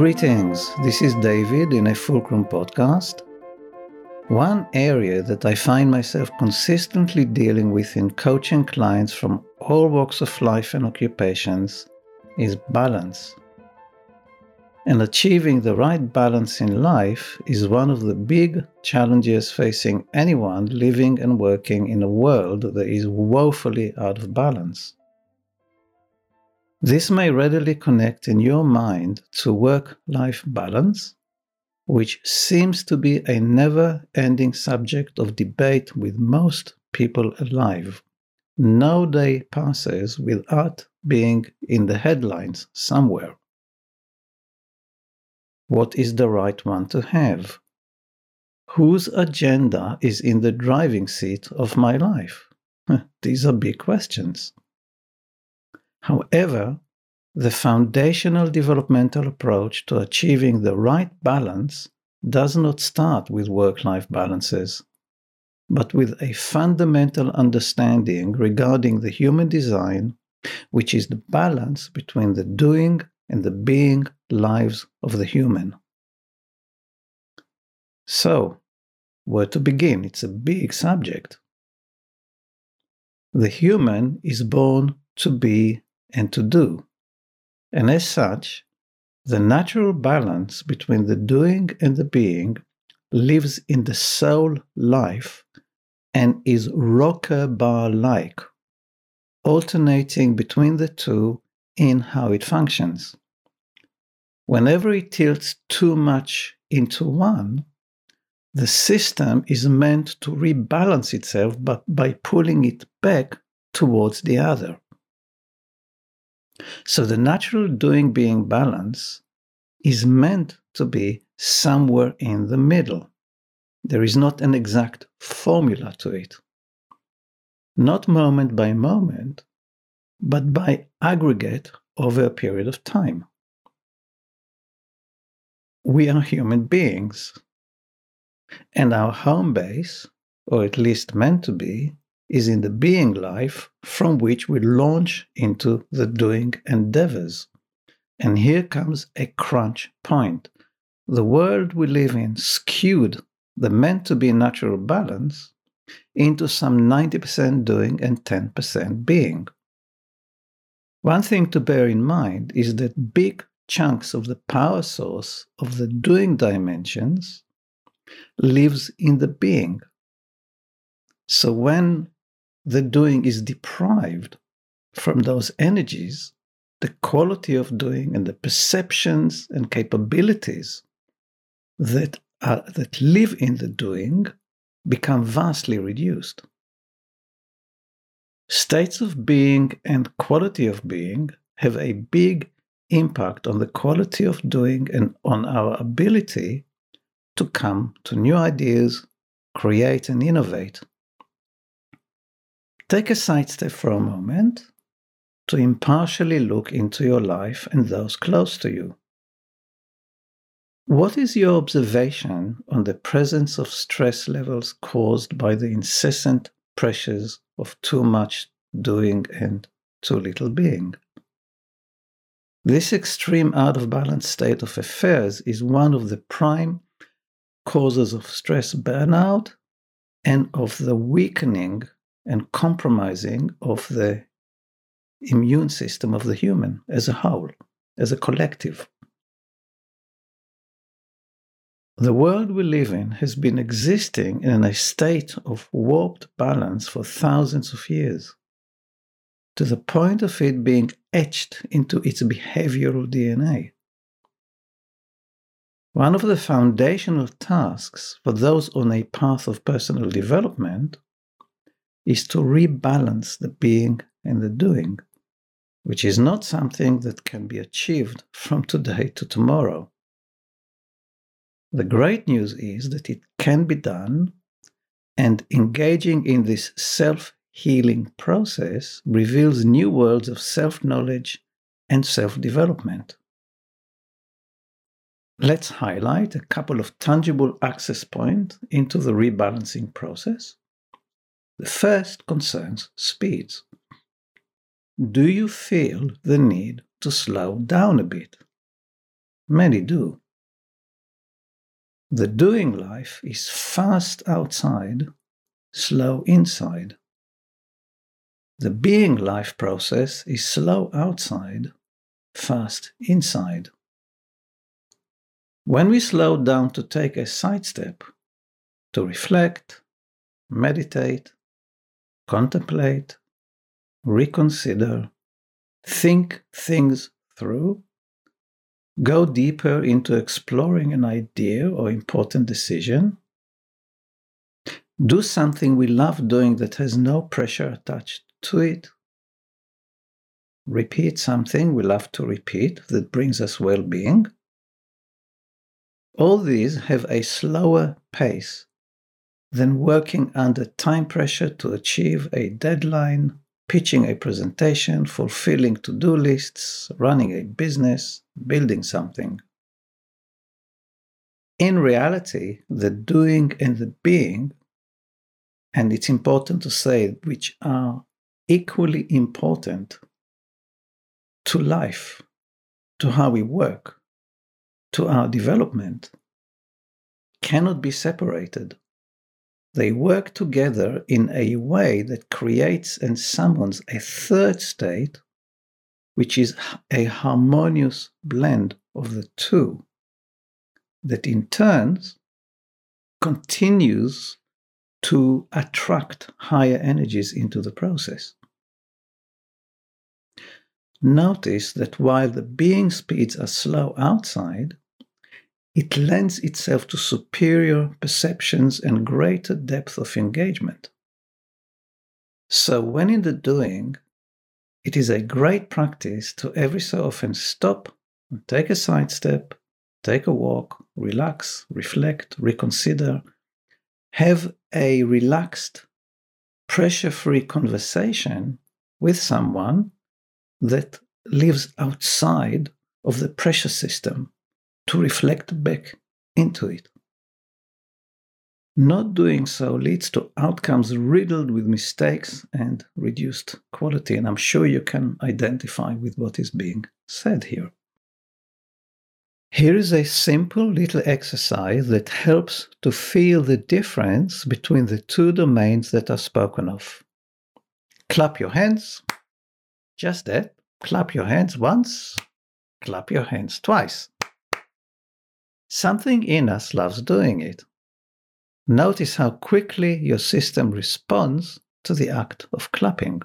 Greetings, this is David in a Fulcrum podcast. One area that I find myself consistently dealing with in coaching clients from all walks of life and occupations is balance. And achieving the right balance in life is one of the big challenges facing anyone living and working in a world that is woefully out of balance. This may readily connect in your mind to work life balance, which seems to be a never ending subject of debate with most people alive. No day passes without being in the headlines somewhere. What is the right one to have? Whose agenda is in the driving seat of my life? These are big questions. However, the foundational developmental approach to achieving the right balance does not start with work life balances, but with a fundamental understanding regarding the human design, which is the balance between the doing and the being lives of the human. So, where to begin? It's a big subject. The human is born to be and to do. And as such, the natural balance between the doing and the being lives in the soul life and is rocker bar like, alternating between the two in how it functions. Whenever it tilts too much into one, the system is meant to rebalance itself but by pulling it back towards the other. So the natural doing being balance is meant to be somewhere in the middle. There is not an exact formula to it. Not moment by moment, but by aggregate over a period of time. We are human beings, and our home base, or at least meant to be, is in the being life from which we launch into the doing endeavors. And here comes a crunch point. The world we live in skewed the meant to be natural balance into some 90% doing and 10% being. One thing to bear in mind is that big chunks of the power source of the doing dimensions lives in the being. So when the doing is deprived from those energies, the quality of doing and the perceptions and capabilities that are, that live in the doing become vastly reduced. States of being and quality of being have a big impact on the quality of doing and on our ability to come to new ideas, create, and innovate Take a sidestep for a moment to impartially look into your life and those close to you. What is your observation on the presence of stress levels caused by the incessant pressures of too much doing and too little being? This extreme out of balance state of affairs is one of the prime causes of stress burnout and of the weakening and compromising of the immune system of the human as a whole, as a collective. The world we live in has been existing in a state of warped balance for thousands of years, to the point of it being etched into its behavioral DNA. One of the foundational tasks for those on a path of personal development is to rebalance the being and the doing, which is not something that can be achieved from today to tomorrow. The great news is that it can be done, and engaging in this self healing process reveals new worlds of self knowledge and self development. Let's highlight a couple of tangible access points into the rebalancing process. The first concerns speeds. Do you feel the need to slow down a bit? Many do. The doing life is fast outside, slow inside. The being life process is slow outside, fast inside. When we slow down to take a sidestep, to reflect, meditate, contemplate, reconsider, think things through, go deeper into exploring an idea or important decision, do something we love doing that has no pressure attached to it, repeat something we love to repeat that brings us well being. All these have a slower pace than working under time pressure to achieve a deadline pitching a presentation, fulfilling to do lists, running a business, building something. In reality, the doing and the being, and it's important to say, which are equally important to life, to how we work, to our development, cannot be separated. They work together in a way that creates and summons a third state, which is a harmonious blend of the two, that in turn continues to attract higher energies into the process. Notice that while the being speeds are slow outside, it lends itself to superior perceptions and greater depth of engagement. So, when in the doing, it is a great practice to every so often stop take a sidestep, take a walk, relax, reflect, reconsider, have a relaxed, pressure free conversation with someone that lives outside of the pressure system to reflect back into it. Not doing so leads to outcomes riddled with mistakes and reduced quality, and I'm sure you can identify with what is being said here. Here is a simple little exercise that helps to feel the difference between the two domains that are spoken of. Clap your hands, just that. Clap your hands once, clap your hands twice. Something in us loves doing it. Notice how quickly your system responds to the act of clapping.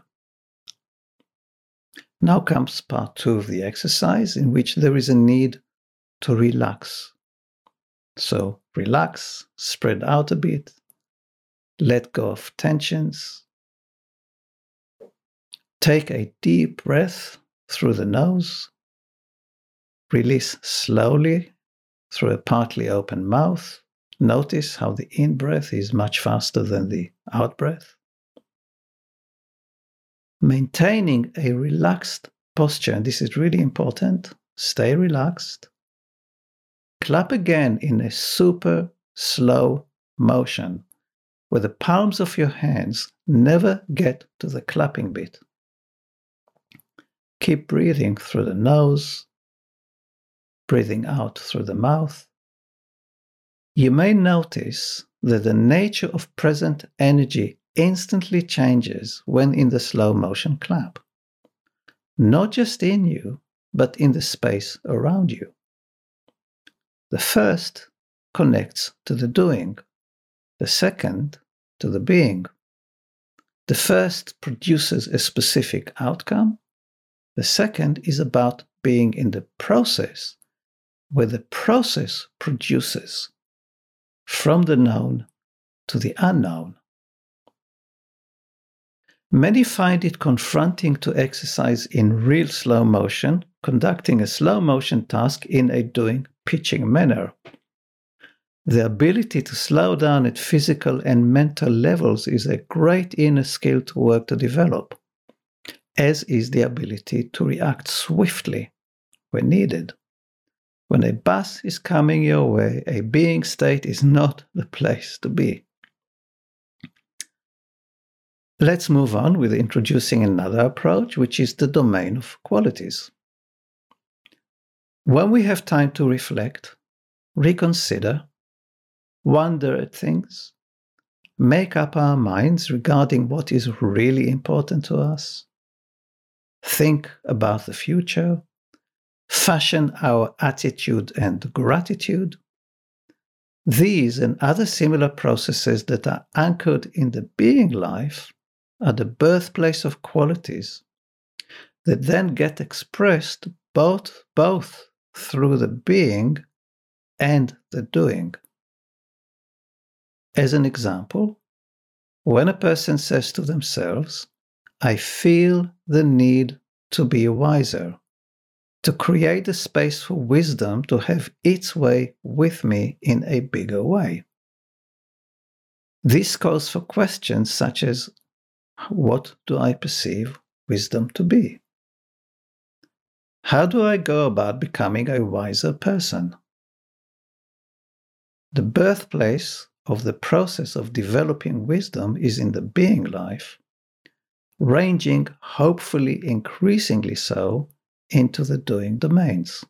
Now comes part two of the exercise, in which there is a need to relax. So relax, spread out a bit, let go of tensions. Take a deep breath through the nose. Release slowly through a partly open mouth. Notice how the in breath is much faster than the out breath. Maintaining a relaxed posture, and this is really important. Stay relaxed. Clap again in a super slow motion where the palms of your hands never get to the clapping bit. Keep breathing through the nose breathing out through the mouth, you may notice that the nature of present energy instantly changes when in the slow motion clap. Not just in you, but in the space around you. The first connects to the doing, the second to the being. The first produces a specific outcome, the second is about being in the process where the process produces from the known to the unknown. Many find it confronting to exercise in real slow motion, conducting a slow motion task in a doing pitching manner. The ability to slow down at physical and mental levels is a great inner skill to work to develop, as is the ability to react swiftly when needed. When a bus is coming your way, a being state is not the place to be. Let's move on with introducing another approach, which is the domain of qualities. When we have time to reflect, reconsider, wonder at things, make up our minds regarding what is really important to us, think about the future, fashion our attitude and gratitude. These and other similar processes that are anchored in the being life are the birthplace of qualities that then get expressed both, both through the being and the doing. As an example, when a person says to themselves, I feel the need to be wiser, to create a space for wisdom to have its way with me in a bigger way. This calls for questions such as What do I perceive wisdom to be? How do I go about becoming a wiser person? The birthplace of the process of developing wisdom is in the being life, ranging hopefully increasingly so into the doing domains.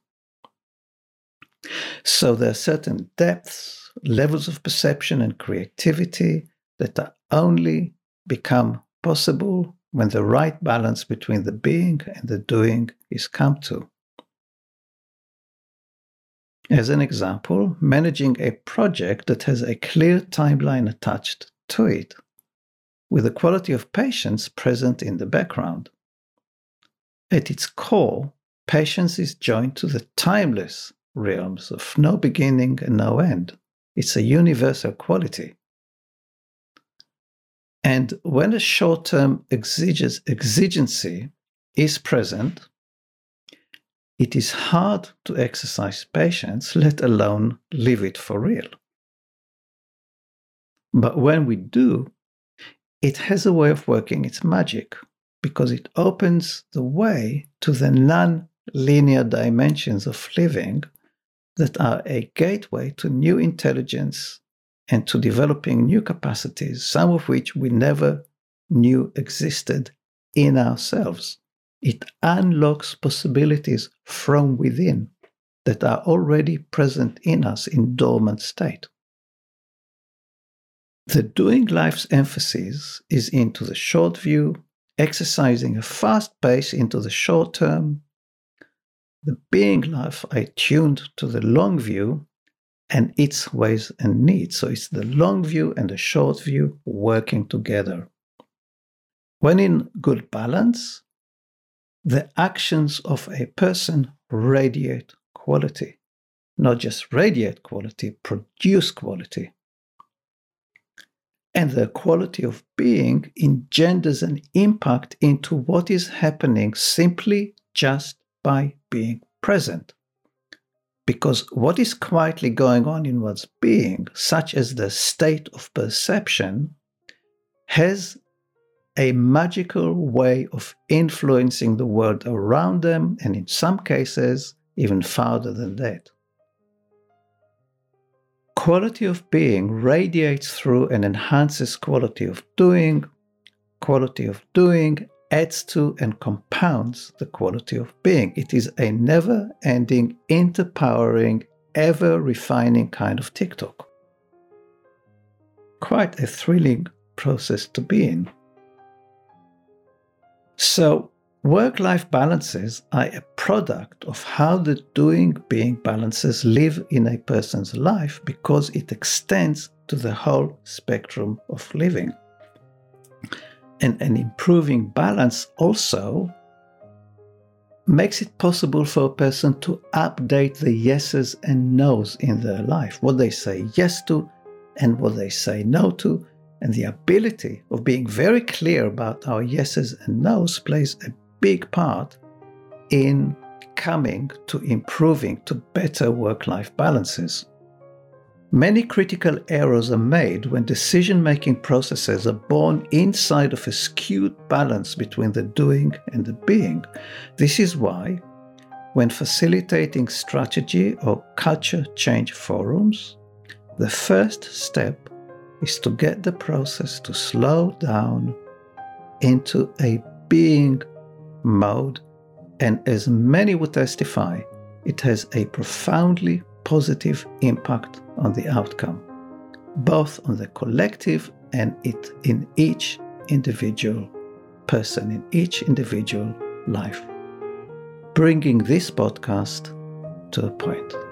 So there are certain depths, levels of perception and creativity that are only become possible when the right balance between the being and the doing is come to. As an example, managing a project that has a clear timeline attached to it, with a quality of patience present in the background. At its core, patience is joined to the timeless realms of no beginning and no end. It's a universal quality. And when a short term exigency is present, it is hard to exercise patience, let alone live it for real. But when we do, it has a way of working its magic because it opens the way to the non linear dimensions of living that are a gateway to new intelligence and to developing new capacities, some of which we never knew existed in ourselves. It unlocks possibilities from within that are already present in us in dormant state. The doing life's emphasis is into the short view, exercising a fast pace into the short term. The being life I tuned to the long view and its ways and needs. So it's the long view and the short view working together. When in good balance, the actions of a person radiate quality. Not just radiate quality, produce quality. And the quality of being engenders an impact into what is happening simply just by being present. Because what is quietly going on in one's being, such as the state of perception, has a magical way of influencing the world around them, and in some cases, even farther than that. Quality of being radiates through and enhances quality of doing. Quality of doing adds to and compounds the quality of being. It is a never ending, interpowering, ever refining kind of tick-tock. Quite a thrilling process to be in. So, work life balances are a product of how the doing being balances live in a person's life because it extends to the whole spectrum of living and an improving balance also makes it possible for a person to update the yeses and nos in their life, what they say yes to and what they say no to. And the ability of being very clear about our yeses and nos plays a big part in coming to improving to better work life balances. Many critical errors are made when decision making processes are born inside of a skewed balance between the doing and the being. This is why, when facilitating strategy or culture change forums, the first step is to get the process to slow down into a being mode, and as many would testify, it has a profoundly positive impact on the outcome, both on the collective and it in each individual person, in each individual life. Bringing this podcast to a point.